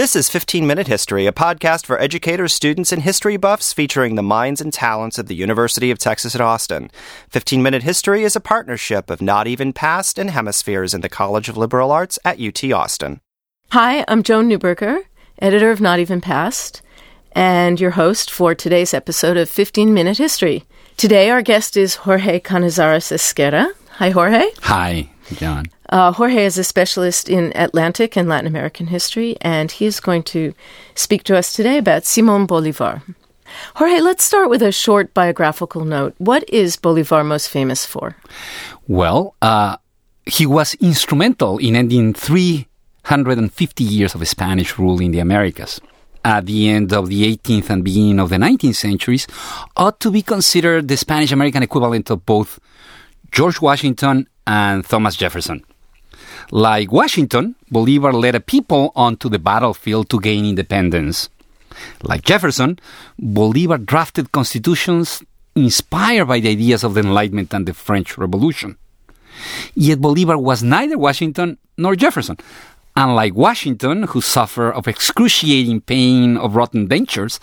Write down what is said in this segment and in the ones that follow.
This is 15 Minute History, a podcast for educators, students, and history buffs featuring the minds and talents of the University of Texas at Austin. 15 Minute History is a partnership of Not Even Past and Hemispheres in the College of Liberal Arts at UT Austin. Hi, I'm Joan Neuberger, editor of Not Even Past, and your host for today's episode of 15 Minute History. Today, our guest is Jorge Cañizares Esguerra. Hi, Jorge. Hi, John. Uh, Jorge is a specialist in Atlantic and Latin American history, and he is going to speak to us today about Simon Bolivar. Jorge, let's start with a short biographical note. What is Bolivar most famous for? Well, uh, he was instrumental in ending 350 years of Spanish rule in the Americas. At the end of the 18th and beginning of the 19th centuries, ought to be considered the Spanish American equivalent of both George Washington and Thomas Jefferson. Like Washington, Bolivar led a people onto the battlefield to gain independence. Like Jefferson, Bolivar drafted constitutions inspired by the ideas of the Enlightenment and the French Revolution. Yet Bolivar was neither Washington nor Jefferson. Unlike Washington, who suffered of excruciating pain of rotten dentures,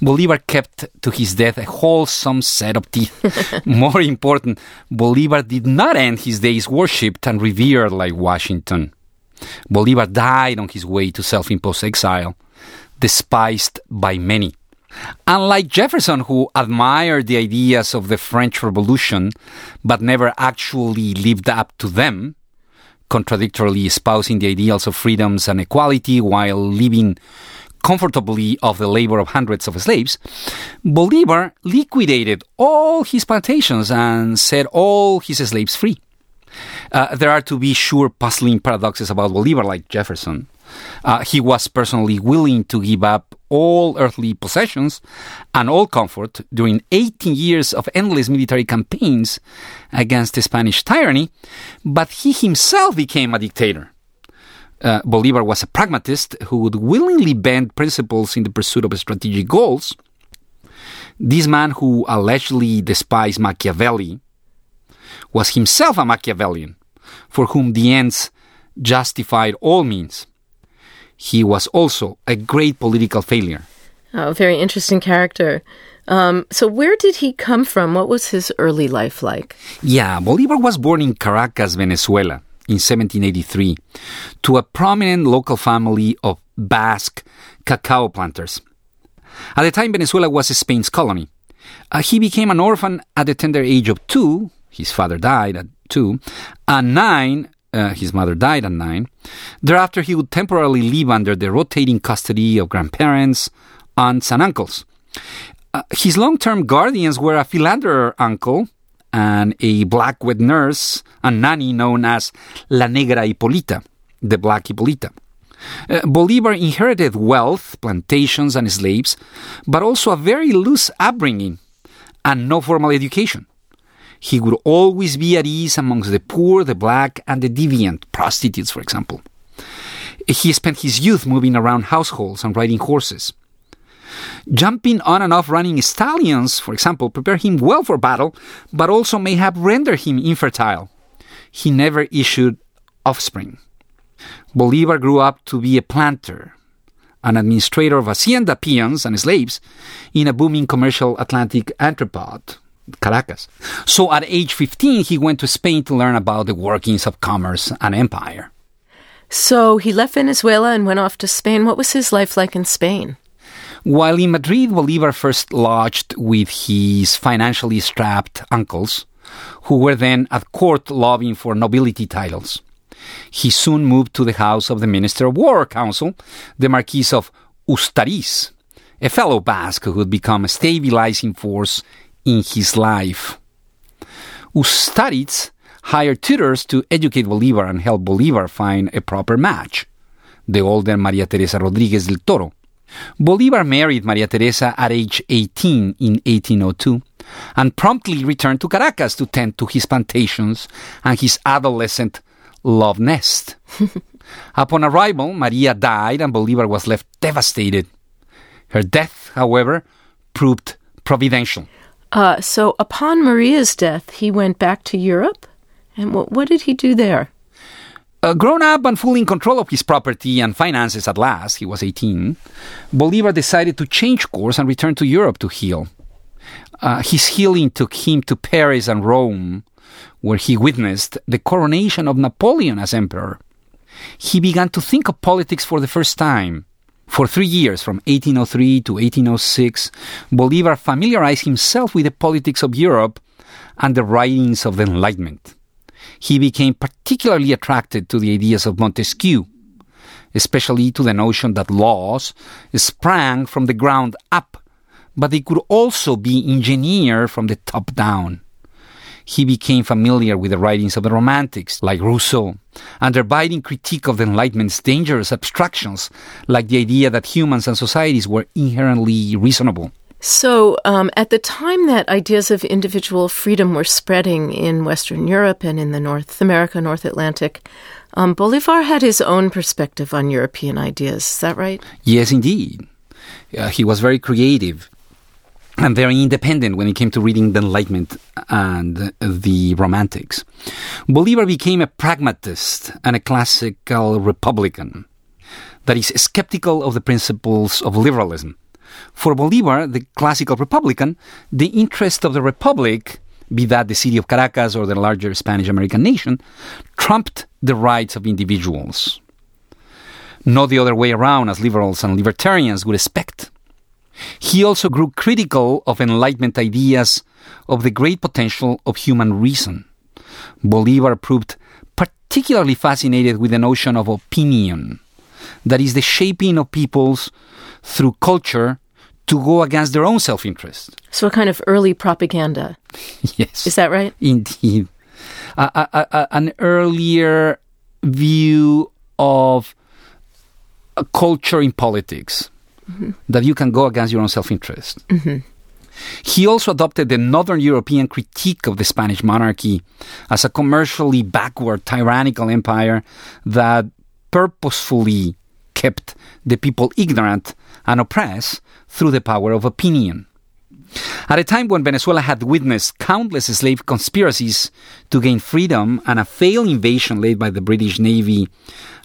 Bolivar kept to his death a wholesome set of teeth. More important, Bolivar did not end his days worshipped and revered like Washington. Bolivar died on his way to self imposed exile, despised by many. Unlike Jefferson, who admired the ideas of the French Revolution but never actually lived up to them, contradictorily espousing the ideals of freedoms and equality while living comfortably off the labor of hundreds of slaves, Bolivar liquidated all his plantations and set all his slaves free. Uh, there are, to be sure, puzzling paradoxes about Bolivar, like Jefferson. Uh, he was personally willing to give up all earthly possessions and all comfort during 18 years of endless military campaigns against the Spanish tyranny, but he himself became a dictator. Uh, Bolivar was a pragmatist who would willingly bend principles in the pursuit of strategic goals. This man, who allegedly despised Machiavelli, was himself a Machiavellian, for whom the ends justified all means he was also a great political failure. Oh, very interesting character. Um, so, where did he come from? What was his early life like? Yeah, Bolivar was born in Caracas, Venezuela, in 1783, to a prominent local family of Basque cacao planters. At the time, Venezuela was Spain's colony. Uh, he became an orphan at the tender age of two. His father died at two. At nine, uh, his mother died at nine. Thereafter, he would temporarily live under the rotating custody of grandparents, aunts, and uncles. Uh, his long term guardians were a philanderer uncle and a black wet nurse and nanny known as La Negra Hipolita, the Black Hipolita. Uh, Bolivar inherited wealth, plantations, and slaves, but also a very loose upbringing and no formal education. He would always be at ease amongst the poor, the black, and the deviant, prostitutes, for example. He spent his youth moving around households and riding horses. Jumping on and off running stallions, for example, prepared him well for battle, but also may have rendered him infertile. He never issued offspring. Bolivar grew up to be a planter, an administrator of hacienda peons and slaves in a booming commercial Atlantic entrepot. Caracas. So at age 15, he went to Spain to learn about the workings of commerce and empire. So he left Venezuela and went off to Spain. What was his life like in Spain? While in Madrid, Bolivar first lodged with his financially strapped uncles, who were then at court lobbying for nobility titles. He soon moved to the house of the Minister of War Council, the Marquis of Ustariz, a fellow Basque who would become a stabilizing force in his life. Ustariz hired tutors to educate Bolivar and help Bolivar find a proper match, the older Maria Teresa Rodriguez del Toro. Bolivar married Maria Teresa at age 18 in 1802 and promptly returned to Caracas to tend to his plantations and his adolescent love nest. Upon arrival, Maria died and Bolivar was left devastated. Her death, however, proved providential. Uh, so upon Maria's death, he went back to Europe? And what, what did he do there? Uh, grown up and fully in control of his property and finances at last, he was 18, Bolivar decided to change course and return to Europe to heal. Uh, his healing took him to Paris and Rome, where he witnessed the coronation of Napoleon as emperor. He began to think of politics for the first time. For three years, from 1803 to 1806, Bolivar familiarized himself with the politics of Europe and the writings of the Enlightenment. He became particularly attracted to the ideas of Montesquieu, especially to the notion that laws sprang from the ground up, but they could also be engineered from the top down he became familiar with the writings of the Romantics, like Rousseau, and their biting critique of the Enlightenment's dangerous abstractions, like the idea that humans and societies were inherently reasonable. So, um, at the time that ideas of individual freedom were spreading in Western Europe and in the North America, North Atlantic, um, Bolivar had his own perspective on European ideas. Is that right? Yes, indeed. Uh, he was very creative and very independent when it came to reading the Enlightenment and the Romantics. Bolivar became a pragmatist and a classical Republican that is skeptical of the principles of liberalism. For Bolivar, the classical Republican, the interest of the Republic, be that the city of Caracas or the larger Spanish American nation, trumped the rights of individuals. Not the other way around, as liberals and libertarians would expect. He also grew critical of Enlightenment ideas of the great potential of human reason. Bolivar proved particularly fascinated with the notion of opinion, that is, the shaping of peoples through culture to go against their own self interest. So, a kind of early propaganda. yes. Is that right? Indeed. an earlier view of culture in politics mm-hmm. that you can go against your own self interest. Mm-hmm. He also adopted the Northern European critique of the Spanish monarchy as a commercially backward, tyrannical empire that purposefully kept the people ignorant and oppressed through the power of opinion. At a time when Venezuela had witnessed countless slave conspiracies to gain freedom and a failed invasion led by the British Navy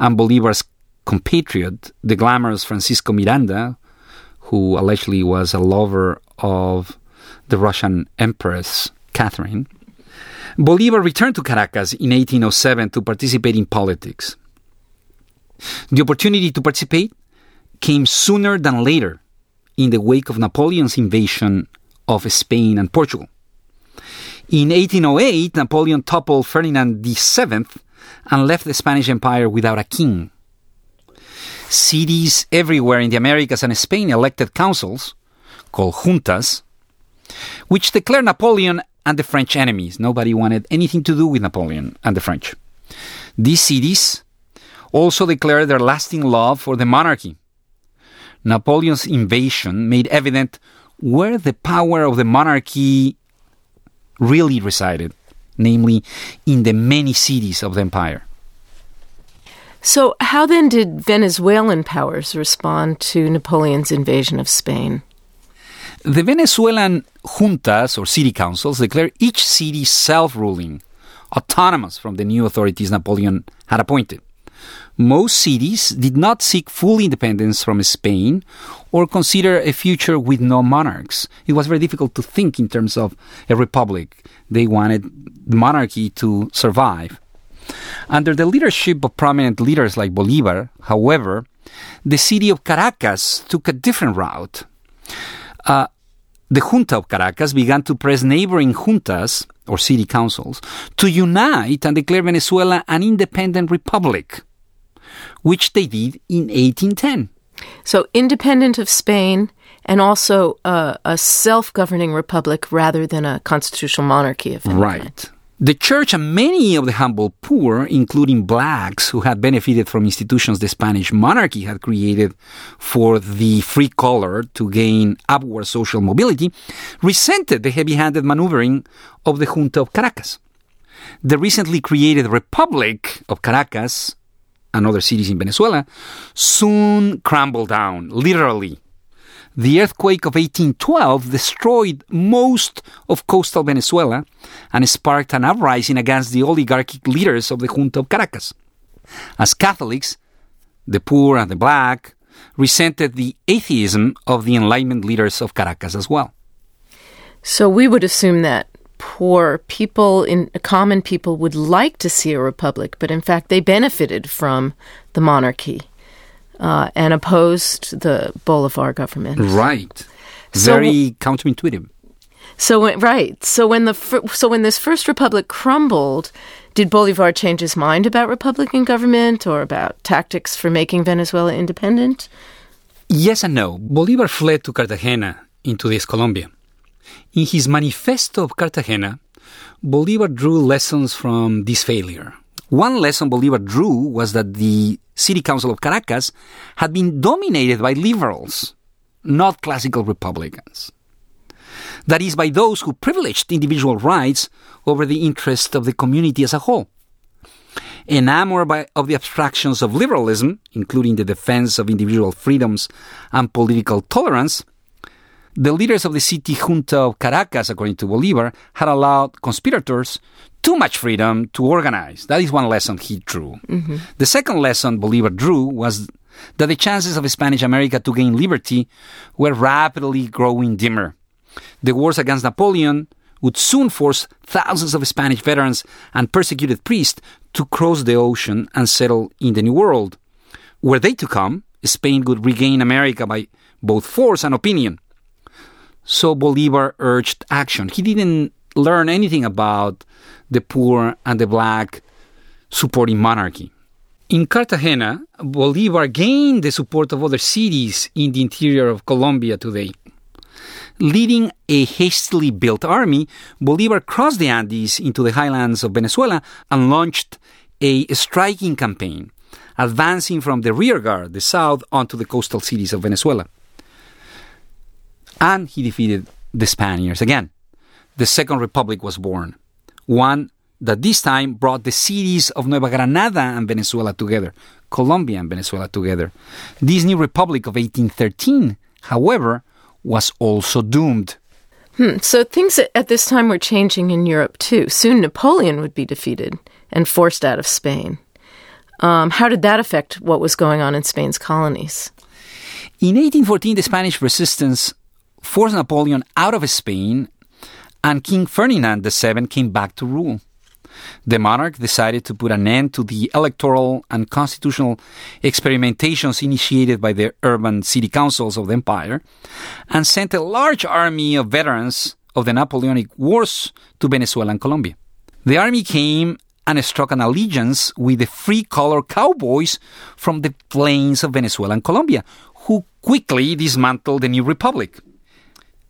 and Bolivar's compatriot, the glamorous Francisco Miranda, who allegedly was a lover of the Russian Empress Catherine, Bolivar returned to Caracas in 1807 to participate in politics. The opportunity to participate came sooner than later in the wake of Napoleon's invasion of Spain and Portugal. In 1808, Napoleon toppled Ferdinand VII and left the Spanish Empire without a king cities everywhere in the Americas and Spain elected councils, called juntas, which declared Napoleon and the French enemies. Nobody wanted anything to do with Napoleon and the French. These cities also declared their lasting love for the monarchy. Napoleon's invasion made evident where the power of the monarchy really resided, namely in the many cities of the empire. So, how then did Venezuelan powers respond to Napoleon's invasion of Spain? The Venezuelan juntas or city councils declared each city self ruling, autonomous from the new authorities Napoleon had appointed. Most cities did not seek full independence from Spain or consider a future with no monarchs. It was very difficult to think in terms of a republic. They wanted monarchy to survive. Under the leadership of prominent leaders like Bolivar, however, the city of Caracas took a different route. Uh, the junta of Caracas began to press neighboring juntas, or city councils, to unite and declare Venezuela an independent republic, which they did in 1810. So, independent of Spain and also uh, a self governing republic rather than a constitutional monarchy of any Right. Kind. The church and many of the humble poor, including blacks who had benefited from institutions the Spanish monarchy had created for the free color to gain upward social mobility, resented the heavy handed maneuvering of the Junta of Caracas. The recently created Republic of Caracas and other cities in Venezuela soon crumbled down, literally, the earthquake of 1812 destroyed most of coastal Venezuela and sparked an uprising against the oligarchic leaders of the Junta of Caracas. As Catholics, the poor and the black resented the atheism of the Enlightenment leaders of Caracas as well. So we would assume that poor people in common people would like to see a republic, but in fact they benefited from the monarchy uh, and opposed the Bolivar government. Right. So- Very counterintuitive. So when, right. So when the so when this first republic crumbled, did Bolivar change his mind about republican government or about tactics for making Venezuela independent? Yes and no. Bolivar fled to Cartagena in today's Colombia. In his Manifesto of Cartagena, Bolivar drew lessons from this failure. One lesson Bolivar drew was that the city council of Caracas had been dominated by liberals, not classical Republicans. That is, by those who privileged individual rights over the interests of the community as a whole. Enamored by, of the abstractions of liberalism, including the defense of individual freedoms and political tolerance, the leaders of the city junta of Caracas, according to Bolivar, had allowed conspirators too much freedom to organize. That is one lesson he drew. Mm-hmm. The second lesson Bolivar drew was that the chances of Spanish America to gain liberty were rapidly growing dimmer. The wars against Napoleon would soon force thousands of Spanish veterans and persecuted priests to cross the ocean and settle in the New World. Were they to come, Spain would regain America by both force and opinion. So Bolivar urged action. He didn't learn anything about the poor and the black supporting monarchy. In Cartagena, Bolivar gained the support of other cities in the interior of Colombia today. Leading a hastily built army, Bolivar crossed the Andes into the highlands of Venezuela and launched a striking campaign, advancing from the rearguard, the south, onto the coastal cities of Venezuela. And he defeated the Spaniards again. The Second Republic was born, one that this time brought the cities of Nueva Granada and Venezuela together, Colombia and Venezuela together. This new republic of 1813, however, was also doomed. Hmm. So things at, this time were changing in Europe too. Soon Napoleon would be defeated and forced out of Spain. Um, how did that affect what was going on in Spain's colonies? In 1814, the Spanish resistance forced Napoleon out of Spain, and King Ferdinand VII came back to rule. The monarch decided to put an end to the electoral and constitutional experimentations initiated by the urban city councils of the empire and sent a large army of veterans of the Napoleonic Wars to Venezuela and Colombia. The army came and struck an allegiance with the free color cowboys from the plains of Venezuela and Colombia, who quickly dismantled the new republic.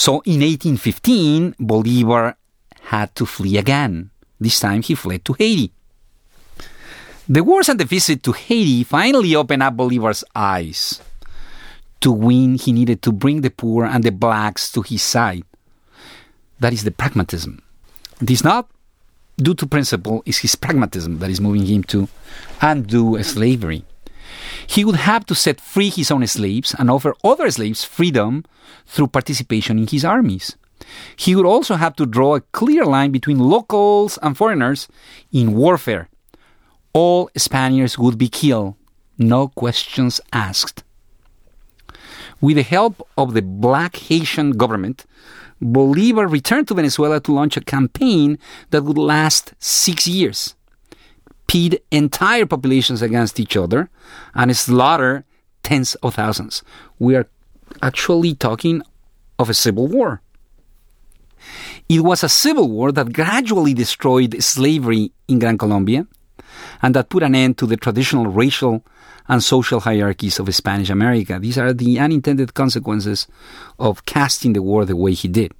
So in 1815, Bolivar had to flee again. This time he fled to Haiti. The wars and the visit to Haiti finally opened up Bolivar's eyes. To win, he needed to bring the poor and the blacks to his side. That is the pragmatism. It is not due to principle, it's his pragmatism that is moving him to undo slavery. He would have to set free his own slaves and offer other slaves freedom through participation in his armies. He would also have to draw a clear line between locals and foreigners in warfare. All Spaniards would be killed, no questions asked. With the help of the black Haitian government, Bolivar returned to Venezuela to launch a campaign that would last six years, pit entire populations against each other, and slaughter tens of thousands. We are actually talking of a civil war. It was a civil war that gradually destroyed slavery in Gran Colombia and that put an end to the traditional racial and social hierarchies of Spanish America. These are the unintended consequences of casting the war the way he did.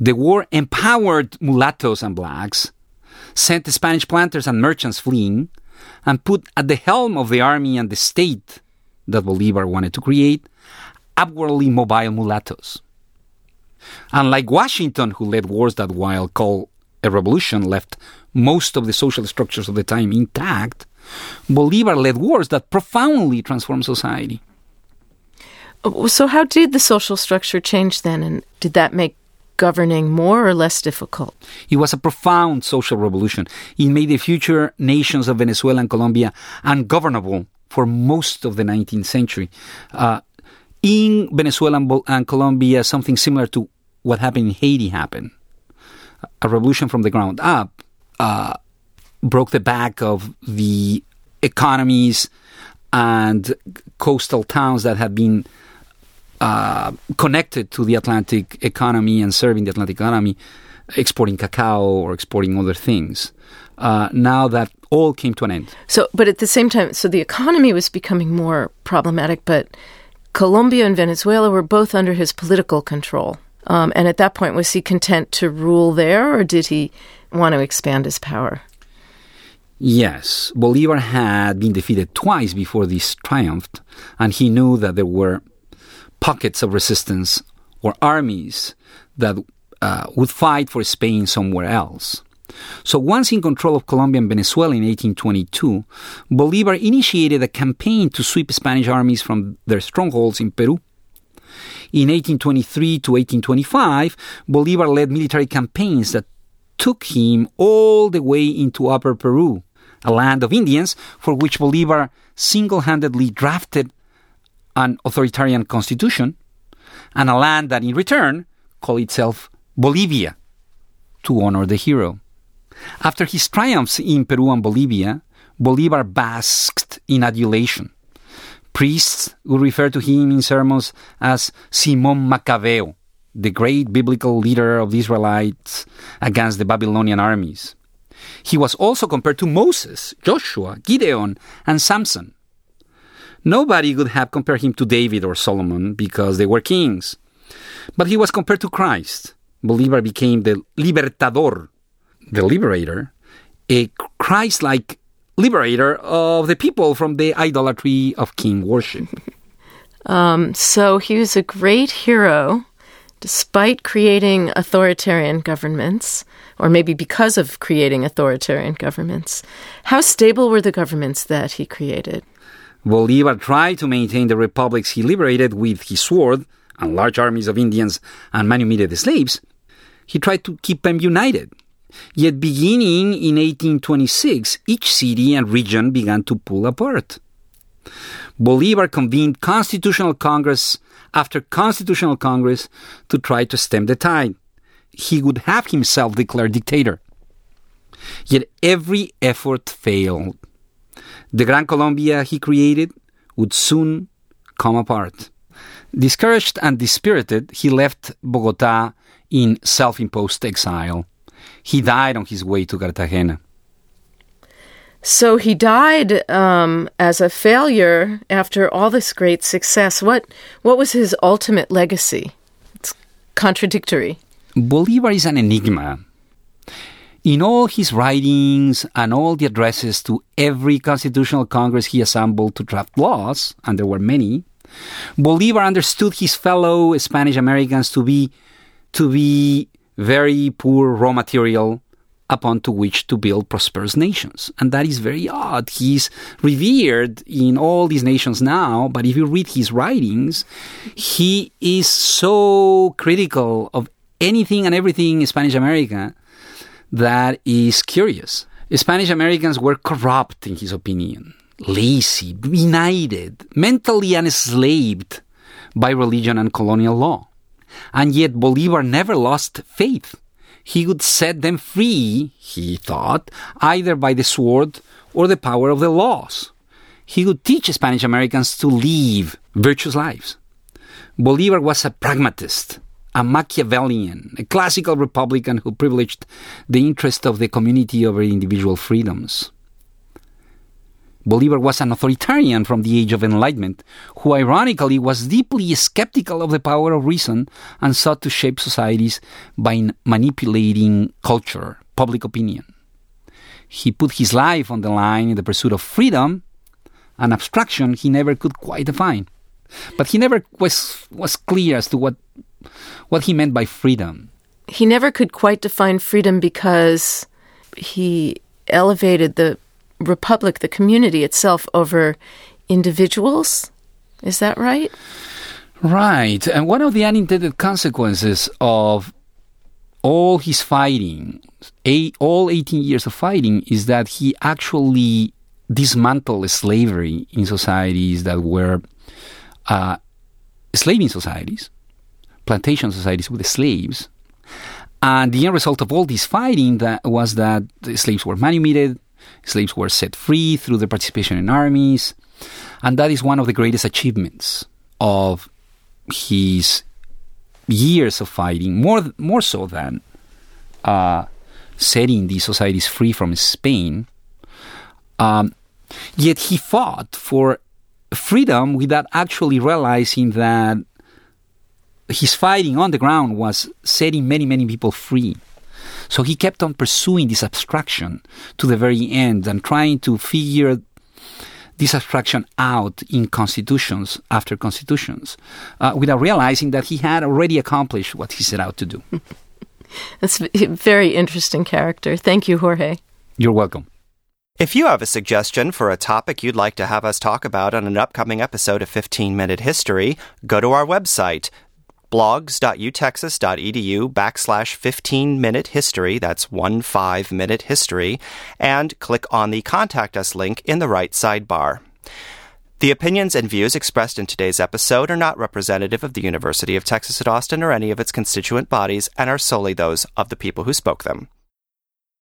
The war empowered mulattoes and blacks, sent the Spanish planters and merchants fleeing, and put at the helm of the army and the state that Bolivar wanted to create upwardly mobile mulattoes. Unlike Washington, who led wars that, while called a revolution, left most of the social structures of the time intact, Bolivar led wars that profoundly transformed society. Uh, so how did the social structure change then, and did that make governing more or less difficult? It was a profound social revolution. It made the future nations of Venezuela and Colombia ungovernable for most of the 19th century. Uh, in Venezuela and, and Colombia, something similar to what happened in Haiti happened. A revolution from the ground up uh, broke the back of the economies and coastal towns that had been uh, connected to the Atlantic economy and serving the Atlantic economy, exporting cacao or exporting other things. Uh, now that all came to an end. So, but at the same time, so the economy was becoming more problematic, but Colombia and Venezuela were both under his political control. Um, and at that point, was he content to rule there, or did he want to expand his power? Yes, Bolivar had been defeated twice before this triumphed, and he knew that there were pockets of resistance or armies that uh, would fight for Spain somewhere else. So once in control of Colombia and Venezuela in 1822, Bolivar initiated a campaign to sweep Spanish armies from their strongholds in Peru. In 1823 to 1825, Bolivar led military campaigns that took him all the way into Upper Peru, a land of Indians for which Bolivar single handedly drafted an authoritarian constitution, and a land that in return called itself Bolivia to honor the hero. After his triumphs in Peru and Bolivia, Bolivar basked in adulation. Priests would refer to him in sermons as Simon Maccabeo, the great biblical leader of the Israelites against the Babylonian armies. He was also compared to Moses, Joshua, Gideon, and Samson. Nobody could have compared him to David or Solomon because they were kings. But he was compared to Christ. Bolivar became the libertador, the liberator, a Christ like liberator of the people from the idolatry of king worship. Um, so he was a great hero despite creating authoritarian governments, or maybe because of creating authoritarian governments. How stable were the governments that he created? Bolivar tried to maintain the republics he liberated with his sword and large armies of Indians and manumitted slaves. He tried to keep them united. Yet, beginning in 1826, each city and region began to pull apart. Bolivar convened Constitutional Congress after Constitutional Congress to try to stem the tide. He would have himself declared dictator. Yet every effort failed. The Gran Colombia he created would soon come apart. Discouraged and dispirited, he left Bogota in self imposed exile. He died on his way to Cartagena. So he died um, as a failure after all this great success. What what was his ultimate legacy? It's contradictory. Bolivar is an enigma. In all his writings and all the addresses to every constitutional congress he assembled to draft laws, and there were many, Bolivar understood his fellow Spanish Americans to be to be very poor raw material upon to which to build prosperous nations. And that is very odd. He's revered in all these nations now, but if you read his writings, he is so critical of anything and everything in Spanish America that is curious. Spanish Americans were corrupt, in his opinion, lazy, benighted, mentally enslaved by religion and colonial law. And yet Bolivar never lost faith he would set them free, he thought, either by the sword or the power of the laws. He would teach Spanish Americans to live virtuous lives. Bolivar was a pragmatist, a Machiavellian, a classical Republican who privileged the interest of the community over individual freedoms. Bolivar was an authoritarian from the Age of Enlightenment, who ironically was deeply skeptical of the power of reason and sought to shape societies by manipulating culture, public opinion. He put his life on the line in the pursuit of freedom, an abstraction he never could quite define. But he never was, was clear as to what, what he meant by freedom. He never could quite define freedom because he elevated the republic, the community itself, over individuals. Is that right? Right. And one of the unintended consequences of all his fighting, eight, all 18 years of fighting, is that he actually dismantled slavery in societies that were uh, slaving societies, plantation societies with the slaves. And the end result of all this fighting that was that the slaves were manumitted, slaves were set free through their participation in armies, and that is one of the greatest achievements of his years of fighting, more more so than uh, setting these societies free from Spain. Um, yet he fought for freedom without actually realizing that his fighting on the ground was setting many, many people free. So he kept on pursuing this abstraction to the very end and trying to figure this abstraction out in constitutions after constitutions uh, without realizing that he had already accomplished what he set out to do. That's a very interesting character. Thank you, Jorge. You're welcome. If you have a suggestion for a topic you'd like to have us talk about on an upcoming episode of 15 Minute History, go to our website, blogs.utexas.edu backslash 15 minute history, that's one five minute history, and click on the Contact Us link in the right sidebar. The opinions and views expressed in today's episode are not representative of the University of Texas at Austin or any of its constituent bodies and are solely those of the people who spoke them.